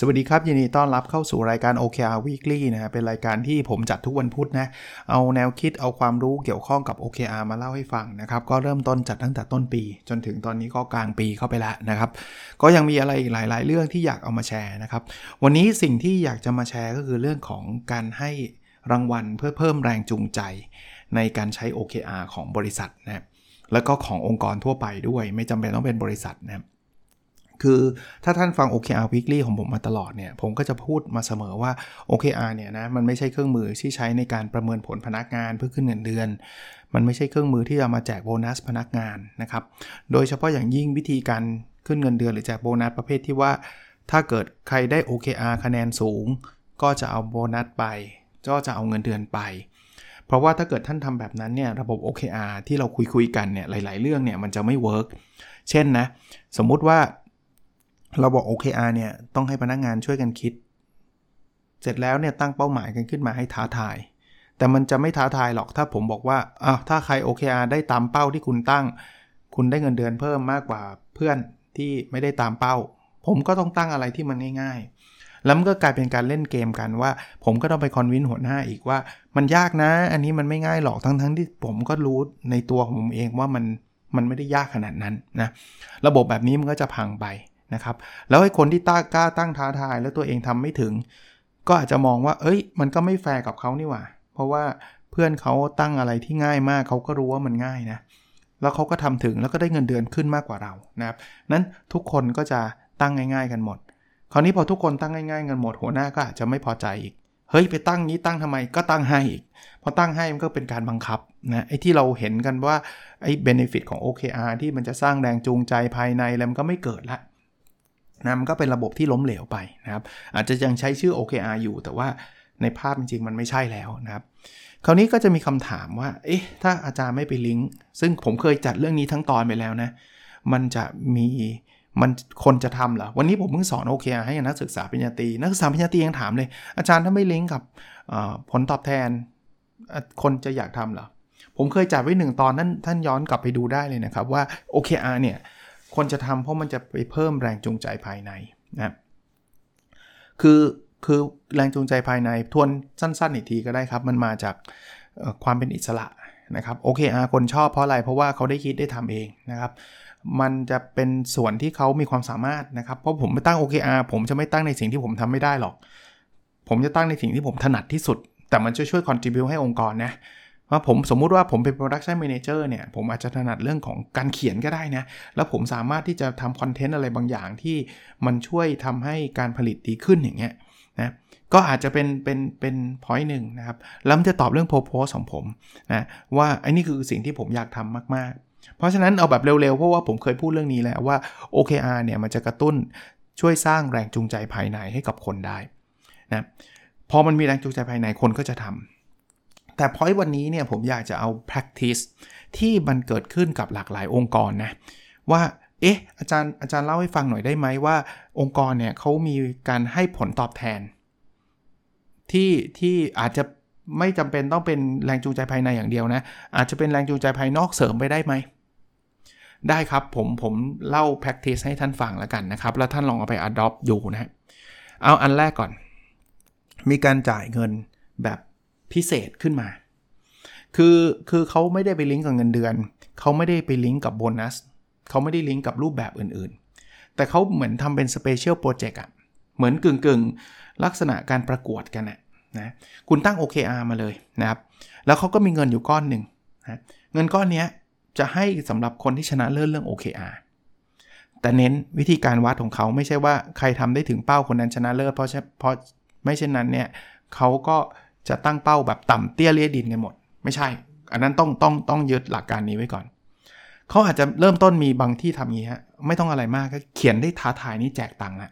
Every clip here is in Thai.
สวัสดีครับ ยินดีต้อนรับเข้าสู่รายการ OKR Weekly นะฮะเป็นรายการที่ผมจัดทุกวันพุธนะเอาแนวคิดเอาความรู้เกี่ยวข้องกับ OKR มาเล่าให้ฟังนะครับ ก็เริ่มต้นจัดตั้งแต่ต้นปี จนถึงตอนนี้ก็กลางปีเข้าไปแล้วนะครับ ก็ยังมีอะไรอีกหลาย ๆ เรื่องที่อยากเอามาแชร์นะครับ วันนี้สิ่งที่อยากจะมาแชร์ก็คือเรื่องของการให้รางวัลเพื่อเพิ่มแรงจูงใจ ในการใช้ OKR ของบริษัทนะแล้วก็ขององค์กรทั่วไปด้วย ไม่จำเป็นต้องเป็นบริษัทนะครับ คือถ้าท่านฟัง OKR Weekly ของผมมาตลอดเนี่ย ผมก็จะพูดมาเสมอว่า OKR เนี่ยนะ มันไม่ใช่เครื่องมือที่ใช้ในการประเมินผลพนักงานเพื่อขึ้นเงินเดือน มันไม่ใช่เครื่องมือที่จะมาแจกโบนัสพนักงานนะครับ โดยเฉพาะอย่างยิ่งวิธีการขึ้นเงินเดือนหรือแจกโบนัสประเภทที่ว่า ถ้าเกิดใครได้ OKR คะแนนสูง ก็จะเอาโบนัสไป ก็จะเอาเงินเดือนไป เพราะว่าถ้าเกิดท่านทำแบบนั้นเนี่ย ระบบ OKR ที่เราคุยคุยกันเนี่ย หลาย ๆ เรื่องเนี่ย มันจะไม่ work เช่นนะ สมมุติว่า เราบอก OKR เนี่ยต้องให้พนักงานช่วยกันคิด เสร็จแล้วเนี่ยตั้งเป้าหมายกันขึ้นมาให้ท้าทาย แต่มันจะไม่ท้าทายหรอกถ้าผมบอกว่าอ้าวถ้าใคร OKR ได้ตามเป้าที่คุณตั้ง คุณได้เงินเดือนเพิ่มมากกว่าเพื่อนที่ไม่ได้ตามเป้า ผมก็ต้องตั้งอะไรที่มันง่ายๆ แล้วมันก็กลายเป็นการเล่นเกมกันว่า ผมก็ต้องไปคอนวินหัวหน้าอีกว่า มันยากนะ อันนี้มันไม่ง่ายหรอกทั้งๆที่ผมก็รู้ในตัวของผมเองว่ามันมันไม่ได้ยากขนาดนั้นนะระบบแบบนี้มันก็จะพังไป นะครับ แล้วไอ้คนที่ต้ากล้าตั้งท้าทาย แล้วตัวเองทำไม่ถึง ก็อาจจะมองว่า เอ้ย มันก็ไม่แฟร์กับเขานี่หว่า เพราะว่าเพื่อนเขาตั้งอะไรที่ง่ายมากเขาก็รู้ว่ามันง่ายนะ แล้วเขาก็ทำถึงแล้วก็ได้เงินเดือนขึ้นมากกว่าเรานะครับนั้นทุกคนก็จะตั้งง่าย ๆ กันหมด คราวนี้พอทุกคนตั้งง่ายๆกันหมดหัวหน้าก็อาจจะไม่พอใจอีกเฮ้ยไปตั้งนี้ตั้งทำไมก็ตั้งให้อีกพอตั้งให้มันก็เป็นการบังคับนะไอ้ที่เราเห็นกันว่าไอ้ benefit ของ OKR ที่มันจะสร้างแรงจูงใจภายในแล้วมันก็ไม่เกิดละ นะมันก็เป็นระบบที่ล้มเหลวไปนะครับ อาจจะยังใช้ชื่อ OKR อยู่ แต่ว่าในภาพจริงๆ มันไม่ใช่แล้วนะครับ คราวนี้ก็จะมีคำถามว่า เอ๊ะ ถ้าอาจารย์ไม่ไปลิงก์ ซึ่งผมเคยจัดเรื่องนี้ทั้งตอนไปแล้วนะ มันจะมี มันคนจะทำเหรอ วันนี้ผมเพิ่งสอน OKR ให้นักศึกษาปริญญาตรี นักศึกษาปริญญาตรียังถามเลย อาจารย์ถ้าไม่ลิงก์กับผลตอบแทน คนจะอยากทำเหรอ ผมเคยจัดไว้หนึ่งตอนนั้นท่านย้อนกลับไปดูได้เลยนะครับว่า OKR เนี่ย คนจะทำเพราะมันจะไปเพิ่มแรงจูงใจภายในนะคือคือแรงจูงใจภายในทวนสั้นๆอีกทีก็ได้ครับ มันมาจากความเป็นอิสระนะครับโอเคอาคนชอบเพราะอะไร เพราะว่าเขาได้คิดได้ทำเองนะครับ มันจะเป็นส่วนที่เขามีความสามารถนะครับ เพราะผมไม่ตั้ง OKR ผมจะไม่ตั้งในสิ่งที่ผมทำไม่ได้หรอก ผมจะตั้งในสิ่งที่ผมถนัดที่สุด แต่มันจะช่วย contribu ให้องค์กรนะ ว่าผมสมมุติว่าผมเป็น production manager เนี่ย ผมอาจจะถนัดเรื่องของการเขียนก็ได้นะ แล้วผมสามารถที่จะทำคอนเทนต์อะไรบางอย่างที่มันช่วยทำให้การผลิตดีขึ้นอย่างเงี้ยนะก็อาจจะเป็นเป็นเป็น point หนึ่งนะครับ แล้วจะตอบเรื่อง purpose ของผมนะว่าไอ้นี่คือสิ่งที่ผมอยากทำมากๆ เพราะฉะนั้นเอาแบบเร็วๆ เพราะว่าผมเคยพูดเรื่องนี้แล้วว่า OKR เนี่ยมันจะกระตุ้นช่วยสร้างแรงจูงใจภายในให้กับคนได้นะพอมันมีแรงจูงใจภายในคนก็จะทำ แต่พอยวันนี้เนี่ยผมอยากจะเอา practice ที่มันเกิดขึ้นกับหลากหลายองค์กรนะ ว่าเอ๊ะอาจารย์อาจารย์เล่าให้ฟังหน่อยได้ไหมว่า องค์กรเนี่ยเขามีการให้ผลตอบแทน ที่ที่อาจจะไม่จำเป็นต้องเป็นแรงจูงใจภายในอย่างเดียวนะ อาจจะเป็นแรงจูงใจภายนอกเสริมไปได้ไหม ได้ครับผมผมเล่า practice ให้ท่านฟังแล้วกันนะครับ แล้วท่านลองเอาไป adopt อยู่นะเอาอันแรกก่อน มีการจ่ายเงินแบบ พิเศษขึ้นมา คือคือเขาไม่ได้ไปลิงก์กับเงินเดือน เขาไม่ได้ไปลิงก์กับโบนัส เขาไม่ได้ลิงก์กับรูปแบบอื่นๆ แต่เขาเหมือนทำเป็น special project อะเหมือนกึ่งๆ ลักษณะการประกวดกันนะนะคุณตั้ง OKR มาเลยนะครับ แล้วเขาก็มีเงินอยู่ก้อนหนึ่งนะเงินก้อนนี้จะให้สำหรับคนที่ชนะเลิศเรื่อง OKR แต่เน้นวิธีการวัดของเขาไม่ใช่ว่าใครทำได้ถึงเป้าคนนั้นชนะเลิศเพราะเพราะไม่เช่นนั้นเนี่ยเขาก็ จะตั้งเป้าแบบต่ำเตี้ยเลียดินกันหมด ไม่ใช่ อันนั้นต้องต้องต้องยึดหลักการนี้ไว้ก่อน เขาอาจจะเริ่มต้นมีบางที่ทำงี้ฮะไม่ต้องอะไรมากก็เขียนได้ท้าทายนี่แจกตังค์ละ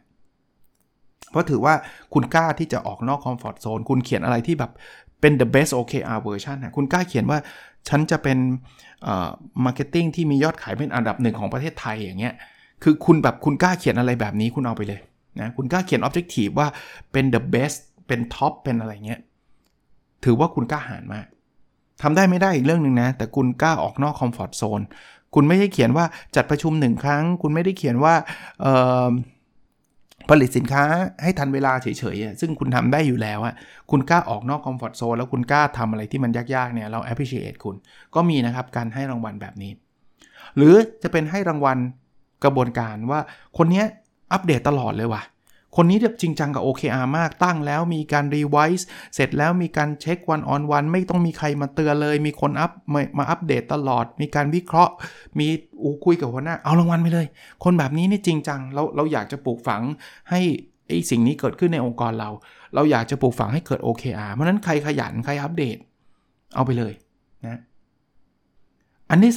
เพราะถือว่าคุณกล้าที่จะออกนอกคอมฟอร์ทโซนคุณเขียนอะไรที่แบบเป็น the best OKR version นะคุณกล้าเขียนว่าฉันจะเป็นmarketing ที่มียอดขายเป็นอันดับหนึ่งของประเทศไทยอย่างเงี้ย คือคุณแบบคุณกล้าเขียนอะไรแบบนี้คุณเอาไปเลยนะ คุณกล้าเขียน objective ว่าเป็น the best เป็น top เป็นอะไรเงี้ย ถือว่าคุณกล้าหาญมากทำได้ไม่ได้อีกเรื่องหนึ่งนะ แต่คุณกล้าออกนอก comfort zone คุณไม่ได้เขียนว่าจัดประชุมหนึ่งครั้ง คุณไม่ได้เขียนว่าผลิตสินค้าให้ทันเวลาเฉยๆ ซึ่งคุณทำได้อยู่แล้วอะคุณกล้าออกนอก comfort zone แล้วคุณกล้าทำอะไรที่มันยากๆ เนี่ย เรา appreciate คุณ ก็มีนะครับการให้รางวัลแบบนี้ หรือจะเป็นให้รางวัลกระบวนการว่าคนนี้อัปเดตตลอดเลยว่ะ คนนี้จริงจังกับ OKR มากตั้งแล้วมีการรีไวซ์เสร็จแล้วมีการเช็ควันออนวันไม่ต้องมีใครมาเตือนเลย มีคนอัพมามาอัปเดตตลอด มีการวิเคราะห์ มีอูคุยกับหัวหน้า เอารางวัลไปเลย คนแบบนี้นี่จริงจังเราเราอยากจะปลูกฝังให้ไอ้สิ่งนี้เกิดขึ้นในองค์กรเรา เราอยากจะปลูกฝังให้เกิด OKR เพราะนั้นใครขยันใครอัปเดต เอาไปเลยนะอันที่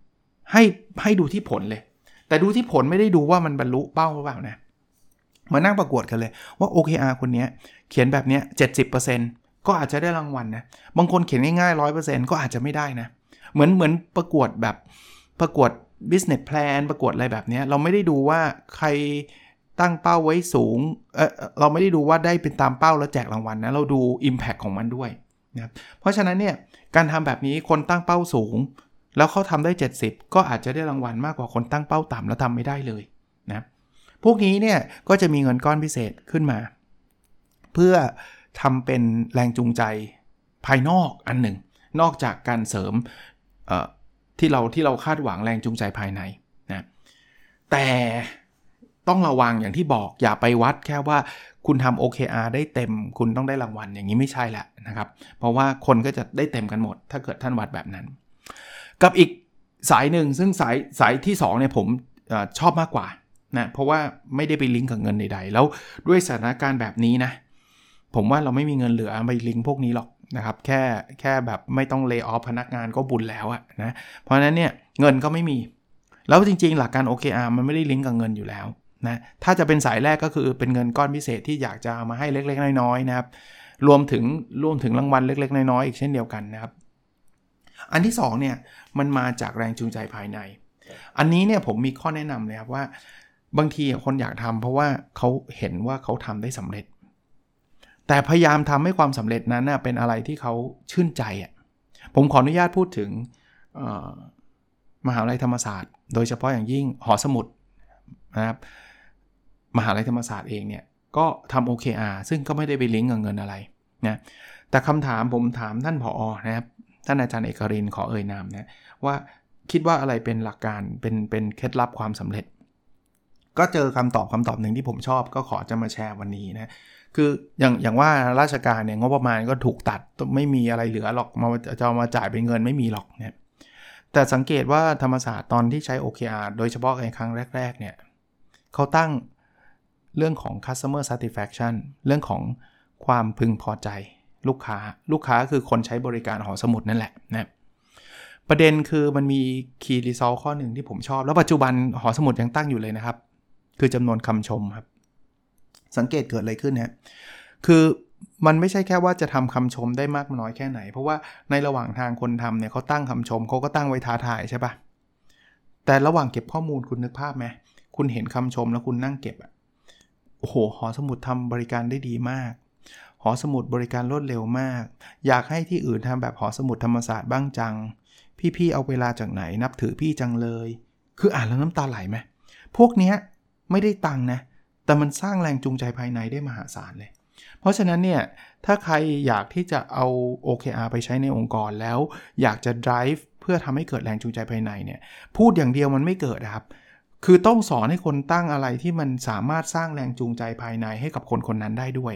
3 ให้ให้ดูที่ผลเลย แต่ดูที่ผลไม่ได้ดูว่ามันบรรลุเป้าหรือเปล่านะ มานั่งประกวดกันเลยว่า OKR คนนี้เขียนแบบนี้70%ก็อาจจะได้รางวัลนะ บางคนเขียนง่ายๆ 100%ก็อาจจะไม่ได้นะ เหมือนเหมือนประกวดแบบประกวด business plan ประกวดอะไรแบบนี้เราไม่ได้ดูว่าใครตั้งเป้าไว้สูงเออเราไม่ได้ดูว่าได้เป็นตามเป้าแล้วแจกรางวัลนะเราดู Impact ของมันด้วยนะเพราะฉะนั้นเนี่ยการทำแบบนี้คนตั้งเป้าสูง แล้วเขาทำได้ 70 ก็อาจจะได้รางวัลมากกว่าคนตั้งเป้าต่ำแล้วทำไม่ได้เลยนะ พวกนี้เนี่ยก็จะมีเงินก้อนพิเศษขึ้นมา เพื่อทำเป็นแรงจูงใจภายนอกอันหนึ่ง นอกจากการเสริมที่เราที่เราคาดหวังแรงจูงใจภายในนะแต่ต้องระวังอย่างที่บอกอย่าไปวัดแค่ว่าคุณทำ OKR ได้เต็ม คุณต้องได้รางวัลอย่างนี้ไม่ใช่แหละนะครับ เพราะว่าคนก็จะได้เต็มกันหมด ถ้าเกิดท่านวัดแบบนั้น กับอีกสายหนึ่งซึ่งสายสายที่2เนี่ยผมอชอบมากกว่า นะเพราะว่าไม่ได้ไปลิงก์กับเงินใดๆ แล้วด้วยสถานการณ์แบบนี้นะ ผมว่าเราไม่มีเงินเหลือไปลิงก์พวกนี้หรอกนะครับแค่แค่แบบไม่ต้องเลิกออฟพนักงานก็บุญแล้วอะนะเพราะฉะนั้นเนี่ยเงินก็ไม่มี แล้วจริงๆ หลักการ OKR มันไม่ได้ลิงก์กับเงินอยู่แล้วนะถ้าจะเป็นสายแรกก็คือเป็นเงินก้อนพิเศษที่อยากจะเอามาให้เล็กๆ น้อยๆนะครับรวมถึงรวมถึงรางวัลเล็ก ๆ น้อยๆอีกเช่นเดียวกันนะครับอันที่2เนี่ยมันมาจากแรงจูงใจภายใน อันนี้เนี่ยผมมีข้อแนะนำเลยครับว่า บางทีคนอยากทำเพราะว่าเขาเห็นว่าเขาทำได้สำเร็จ แต่พยายามทำให้ความสำเร็จนั้นเป็นอะไรที่เขาชื่นใจอะผมขออนุญาตพูดถึงมหาวิทยาลัยธรรมศาสตร์ โดยเฉพาะอย่างยิ่งหอสมุดนะครับมหาวิทยาลัยธรรมศาสตร์เองเนี่ยก็ทำ OKR ซึ่งก็ไม่ได้ไปลิงก์กับเงินอะไรนะแต่คำถามผมถามท่านผออนะครับท่านอาจารย์เอกรินขอเอ่ยนามนะว่าคิดว่าอะไรเป็นหลักการเป็นเป็นเคล็ดลับความสำเร็จ ก็เจอคำตอบคำตอบหนึ่งที่ผมชอบก็ขอจะมาแชร์วันนี้นะ คืออย่างอย่างว่าราชการเนี่ยงบประมาณก็ถูกตัดไม่มีอะไรเหลือหรอกมาจะมาจ่ายเป็นเงินไม่มีหรอกเนี่ยแต่สังเกตว่าธรรมศาสตร์ตอนที่ใช้ OKR โดยเฉพาะในครั้งแรก ๆ เนี่ยเขาตั้งเรื่องของ customer satisfaction เรื่องของความพึงพอใจลูกค้าลูกค้าคือคนใช้บริการหอสมุดนั่นแหละนะประเด็นคือมันมี key result ข้อหนึ่งที่ผมชอบ แล้วปัจจุบันหอสมุดยังตั้งอยู่เลยนะครับ คือจำนวนคำชมครับ สังเกตเกิดอะไรขึ้นเนี่ยคือมันไม่ใช่แค่ว่าจะทำคำชมได้มากน้อยแค่ไหน เพราะว่าในระหว่างทางคนทำเนี่ยเขาตั้งคำชมเขาก็ตั้งไว้ท้าทายใช่ปะแต่ระหว่างเก็บข้อมูลคุณนึกภาพไหมคุณเห็นคำชมแล้วคุณนั่งเก็บอะโอ้โหหอสมุดทำบริการได้ดีมากหอสมุดบริการรวดเร็วมาก อยากให้ที่อื่นทำแบบหอสมุดธรรมศาสตร์บ้างจัง พี่ๆเอาเวลาจากไหนนับถือพี่จังเลย คืออ่านแล้วน้ำตาไหลไหมพวกเนี้ย ไม่ได้ตังนะ แต่มันสร้างแรงจูงใจภายในได้มหาศาลเลย เพราะฉะนั้นเนี่ย ถ้าใครอยากที่จะเอา OKR ไปใช้ในองค์กรแล้ว อยากจะ drive เพื่อทำให้เกิดแรงจูงใจภายในเนี่ย พูดอย่างเดียวมันไม่เกิดครับ คือต้องสอนให้คนตั้งอะไรที่มันสามารถสร้างแรงจูงใจภายในให้กับคนคนนั้นได้ด้วย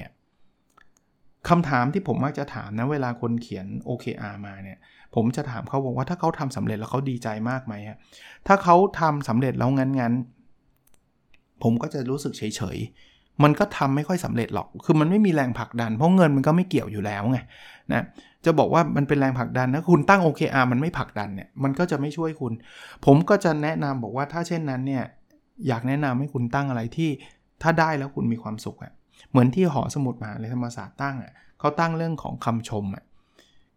คำถามที่ผมมักจะถามนะเวลาคนเขียน OKR มาเนี่ย ผมจะถามเขาบอกว่าถ้าเขาทำสำเร็จแล้วเขาดีใจมากไหมถ้าเขาทำสำเร็จแล้วงั้นงั้น ผมก็จะรู้สึกเฉยๆ มันก็ทำไม่ค่อยสำเร็จหรอก คือมันไม่มีแรงผลักดัน เพราะเงินมันก็ไม่เกี่ยวอยู่แล้วไงนะ จะบอกว่ามันเป็นแรงผลักดันนะคุณตั้ง OKR มันไม่ผลักดันเนี่ย มันก็จะไม่ช่วยคุณ ผมก็จะแนะนำบอกว่าถ้าเช่นนั้นเนี่ย อยากแนะนำให้คุณตั้งอะไรที่ถ้าได้แล้วคุณมีความสุขอะเหมือนที่หอสมุดมหาเลยธรรมศาสตร์ตั้งอะเขาตั้งเรื่องของคำชมอะ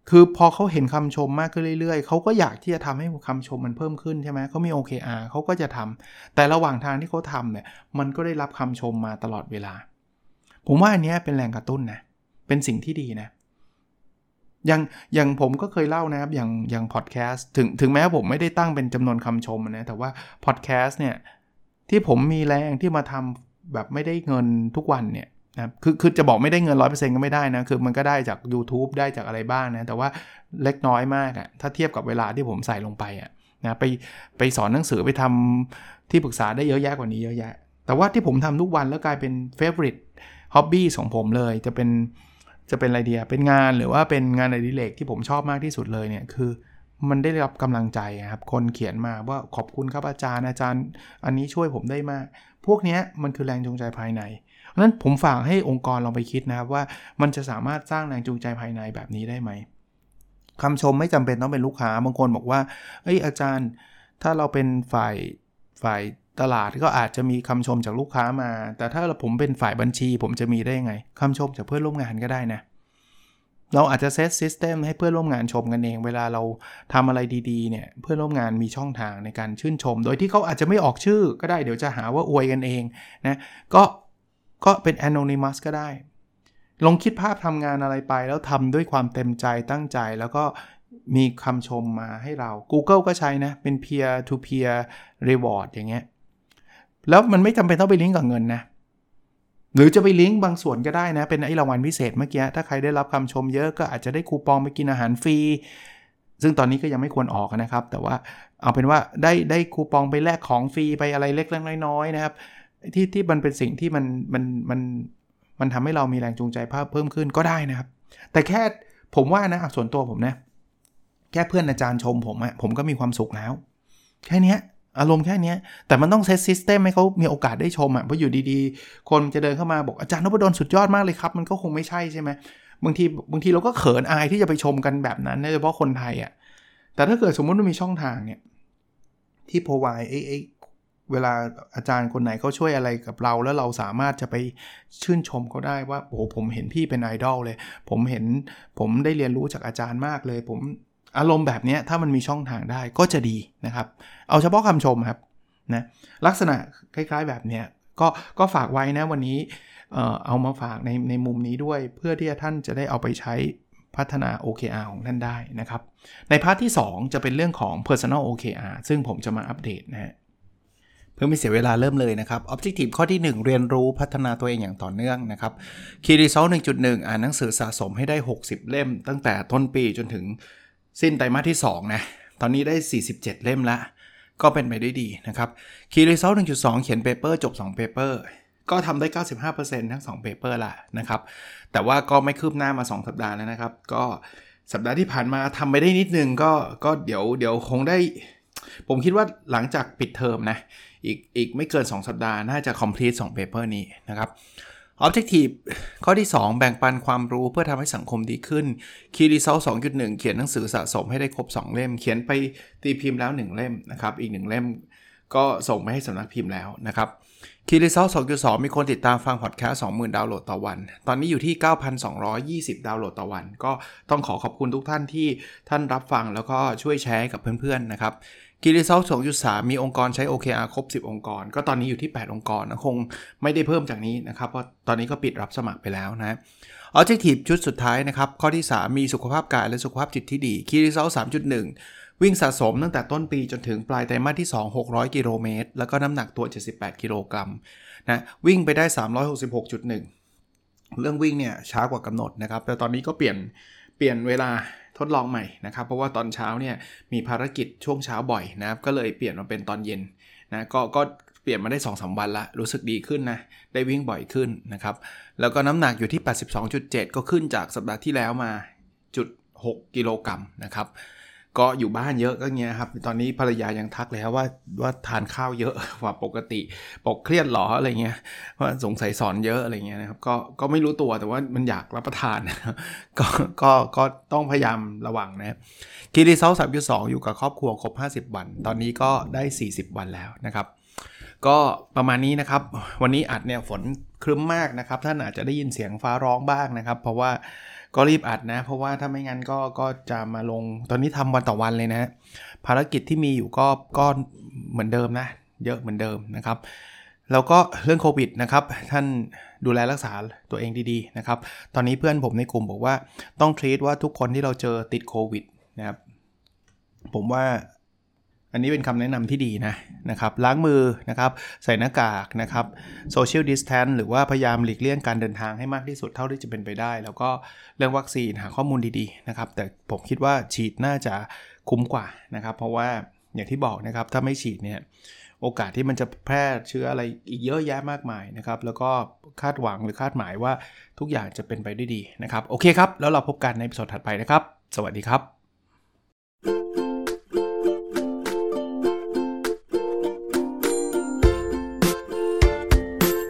คือพอเขาเห็นคำชมมากขึ้นเรื่อยๆ เขาก็อยากที่จะทำให้คำชมมันเพิ่มขึ้นใช่ไหมเขามี OKR เขาก็จะทำแต่ระหว่างทางที่เขาทำเนี่ย มันก็ได้รับคำชมมาตลอดเวลา ผมว่าอันนี้เป็นแรงกระตุ้นนะ เป็นสิ่งที่ดีนะ อย่างอย่างผมก็เคยเล่านะครับ อย่างอย่างพอดแคสต์ ถึงถึงแม้ผมไม่ได้ตั้งเป็นจำนวนคำชมนะ แต่ว่าพอดแคสต์เนี่ย ที่ผมมีแรงที่มาทำแบบไม่ได้เงินทุกวันเนี่ย นะคือคือจะบอกไม่ได้เงิน 100%ก็ไม่ได้นะ คือมันก็ได้จาก YouTube ได้จากอะไรบ้างนะ แต่ว่าเล็กน้อยมากอะถ้าเทียบกับเวลาที่ผมใส่ลงไปอะนะไปไปสอนหนังสือไปทำที่ปรึกษาได้เยอะแยะกว่านี้เยอะแยะ แต่ว่าที่ผมทำทุกวันแล้วกลายเป็น favorite hobby ของผมเลย จะเป็นจะเป็นอะไรเดียเป็นงานหรือว่าเป็นงานอดิเรกที่ผมชอบมากที่สุดเลยเนี่ยคือมันได้รับกำลังใจครับ คนเขียนมาว่าขอบคุณครับอาจารย์อาจารย์ อันนี้ช่วยผมได้มาก พวกนี้มันคือแรงจูงใจภายใน นั้นผมฝากให้องค์กรลองไปคิดนะครับว่ามันจะสามารถสร้างแรงจูงใจภายในแบบนี้ได้ไหมคำชมไม่จำเป็นต้องเป็นลูกค้าบางคนบอกว่าเอ้ยอาจารย์ ถ้าเราเป็นฝ่ายฝ่ายตลาดก็อาจจะมีคำชมจากลูกค้ามา แต่ถ้าผมเป็นฝ่ายบัญชี ผมจะมีได้ยังไงคำชมจากเพื่อนร่วมงานก็ได้นะเราอาจจะเซตซิสเต็มให้เพื่อนร่วมงานชมกันเอง เวลาเราทำอะไรดีๆเนี่ยเพื่อนร่วมงานมีช่องทางในการชื่นชม โดยที่เขาอาจจะไม่ออกชื่อก็ได้เดี๋ยวจะหาว่าอวยกันเองนะก็ ก็เป็น anonymous ก็ได้ ลองคิดภาพทำงานอะไรไป แล้วทำด้วยความเต็มใจตั้งใจ แล้วก็มีคำชมมาให้เรา Google ก็ใช้นะ เป็น peer to peer reward อย่างเงี้ย แล้วมันไม่จำเป็นต้องไปลิงก์กับเงินนะ หรือจะไปลิงก์บางส่วนก็ได้นะ เป็นไอรางวัลพิเศษเมื่อกี้ ถ้าใครได้รับคำชมเยอะก็อาจจะได้คูปองไปกินอาหารฟรีซึ่งตอนนี้ก็ยังไม่ควรออกนะครับ แต่ว่าเอาเป็นว่าได้ได้คูปองไปแลกของฟรีไปอะไรเล็กๆน้อยๆนะครับ ที่ที่มันเป็นสิ่งที่มันมันมันมันทำให้เรามีแรงจูงใจภาพเพิ่มขึ้นก็ได้นะครับ แต่แค่ผมว่านะส่วนตัวผมนะแค่เพื่อนอาจารย์ชมผมอะผมก็มีความสุขแล้ว แค่นี้อารมณ์แค่นี้แต่มันต้องเซตซิสเต็มให้เขามีโอกาสได้ชมอะเพราะอยู่ดีๆ คนจะเดินเข้ามาบอกอาจารย์นพดลสุดยอดมากเลยครับ มันก็คงไม่ใช่ใช่ไหมบางทีบางทีเราก็เขินอายที่จะไปชมกันแบบนั้นโดยเฉพาะคนไทยอะแต่ถ้าเกิดสมมติมันมีช่องทางเนี่ยที่พอไวไอ้ เวลาอาจารย์คนไหนเขาช่วยอะไรกับเรา แล้วเราสามารถจะไปชื่นชมเขาได้ว่าโอ้ผมเห็นพี่เป็นไอดอลเลย ผมเห็นผมได้เรียนรู้จากอาจารย์มากเลย ผมอารมณ์แบบนี้ถ้ามันมีช่องทางได้ก็จะดีนะครับ เอาเฉพาะคำชมครับนะลักษณะคล้ายๆแบบนี้ก็ก็ฝากไว้นะวันนี้เอ่อเอามาฝากในในมุมนี้ด้วยเพื่อที่ท่านจะได้เอาไปใช้พัฒนา OKR ของท่านได้นะครับ ในพาร์ทที่ 2 จะเป็นเรื่องของ Personal OKR ซึ่งผมจะมาอัปเดตนะฮะ เพื่อไม่เสียเวลาเริ่มเลยนะครับ Objective ข้อที่ 1 เรียนรู้พัฒนาตัวเองอย่างต่อเนื่องนะครับ Key Result 1.1 อ่านหนังสือสะสมให้ได้ 60 เล่ม ตั้งแต่ต้นปีจนถึงสิ้นไตรมาสที่ 2 นะ ตอนนี้ได้ 47 เล่มแล้วก็เป็นไปได้ดีนะครับ Key Result 1.2 เขียน paper จบ 2 paper ก็ทำได้ 95%ทั้ง2 paper ละนะครับ แต่ว่าก็ไม่คืบหน้ามา 2 สัปดาห์แล้วนะครับ ก็สัปดาห์ที่ผ่านมาทำไปได้นิดนึงก็ก็เดี๋ยวเดี๋ยวคงได้ ผมคิดว่าหลังจากปิดเทอมนะ อีกอีกไม่เกิน 2 สัปดาห์น่าจะ complete 2 paper นี้นะครับ Objective ข้อที่ 2 แบ่งปันความรู้เพื่อทำให้สังคมดีขึ้น Key Result 2.1 เขียนหนังสือสะสมให้ได้ครบ 2 เล่ม เขียนไปตีพิมพ์แล้ว 1 เล่มนะครับ อีก 1 เล่มก็ส่งไปให้สำนักพิมพ์แล้วนะครับ Key Result 2.2 มีคนติดตามฟังพอดแคสต์20,000 ดาวน์โหลดต่อวัน ตอนนี้อยู่ที่ 9,220 ดาวน์โหลดต่อวัน ก็ต้องขอขอบคุณทุกท่านที่ท่านรับฟังแล้วก็ช่วยแชร์กับเพื่อนๆนะครับ กีรีเซล2.3มีองค์กรใช้ OKR ครบ 10 องค์กร ก็ตอนนี้อยู่ที่ 8 องค์กรนะคงไม่ได้เพิ่มจากนี้นะครับเพราะตอนนี้ก็ปิดรับสมัครไปแล้วนะ Objective ชุดสุดท้ายนะครับ ข้อที่ 3 มีสุขภาพกายและสุขภาพจิตที่ดีคีรีเซล3.1วิ่งสะสมตั้งแต่ต้นปีจนถึงปลายไตรมาสที่ 2 600 กิโลเมตร แล้วก็น้ำหนักตัว 78 กิโลกรัมนะวิ่งไปได้ 366.1 เรื่องวิ่งเนี่ยช้ากว่ากำหนดนะครับ แต่ตอนนี้ก็เปลี่ยนเปลี่ยนเวลา ทดลองใหม่นะครับ เพราะว่าตอนเช้าเนี่ยมีภารกิจช่วงเช้าบ่อยนะครับก็เลยเปลี่ยนมาเป็นตอนเย็นนะก็ก็เปลี่ยนมาได้2อสวันละรู้สึกดีขึ้นนะได้วิ่งบ่อยขึ้นนะครับ แล้วก็น้ำหนักอยู่ที่ 82.7 ก็ขึ้นจากสัปดาห์ที่แล้วมาจุด6กิโลกรัมนะครับ ก็อยู่บ้านเยอะก็เงี้ยครับ ตอนนี้ภรรยายังทักเลยครับว่าว่าทานข้าวเยอะกว่าปกติปกเครียดหรออะไรเงี้ยว่าสงสัยสอนเยอะอะไรเงี้ยนะครับก็ก็ไม่รู้ตัวแต่ว่ามันอยากรับประทานก็ก็ก็ต้องพยายามระวังนะคีรีเซลสามจุดสองอยู่กับครอบครัวครบ 50 วัน ตอนนี้ก็ได้ 40 วันแล้วนะครับก็ประมาณนี้นะครับ วันนี้อัดเนี่ยฝนครึ้มมากนะครับ ท่านอาจจะได้ยินเสียงฟ้าร้องบ้างนะครับ เพราะว่า ก็รีบอัดนะ เพราะว่าถ้าไม่งั้นก็ก็จะมาลงตอนนี้ทำวันต่อวันเลยนะภารกิจที่มีอยู่ก็ก็เหมือนเดิมนะ เยอะเหมือนเดิมนะครับแล้วก็เรื่องโควิดนะครับ ท่านดูแลรักษาตัวเองดีๆนะครับ ตอนนี้เพื่อนผมในกลุ่มบอกว่าต้องทรีตว่าทุกคนที่เราเจอติดโควิดนะครับ ผมว่า อันนี้เป็นคำแนะนำที่ดีนะนะครับ ล้างมือนะครับ ใส่หน้ากากนะครับโซเชียลดิสแทนหรือว่าพยายามหลีกเลี่ยงการเดินทางให้มากที่สุดเท่าที่จะเป็นไปได้ แล้วก็เรื่องวัคซีนหาข้อมูลดีๆนะครับ แต่ผมคิดว่าฉีดน่าจะคุ้มกว่านะครับ เพราะว่าอย่างที่บอกนะครับ ถ้าไม่ฉีดเนี่ยโอกาสที่มันจะแพร่เชื้ออะไรอีกเยอะแยะมากมายนะครับ แล้วก็คาดหวังหรือคาดหมายว่าทุกอย่างจะเป็นไปได้ดีนะครับ โอเคครับ แล้วเราพบกันในสดถัดไปนะครับ สวัสดีครับ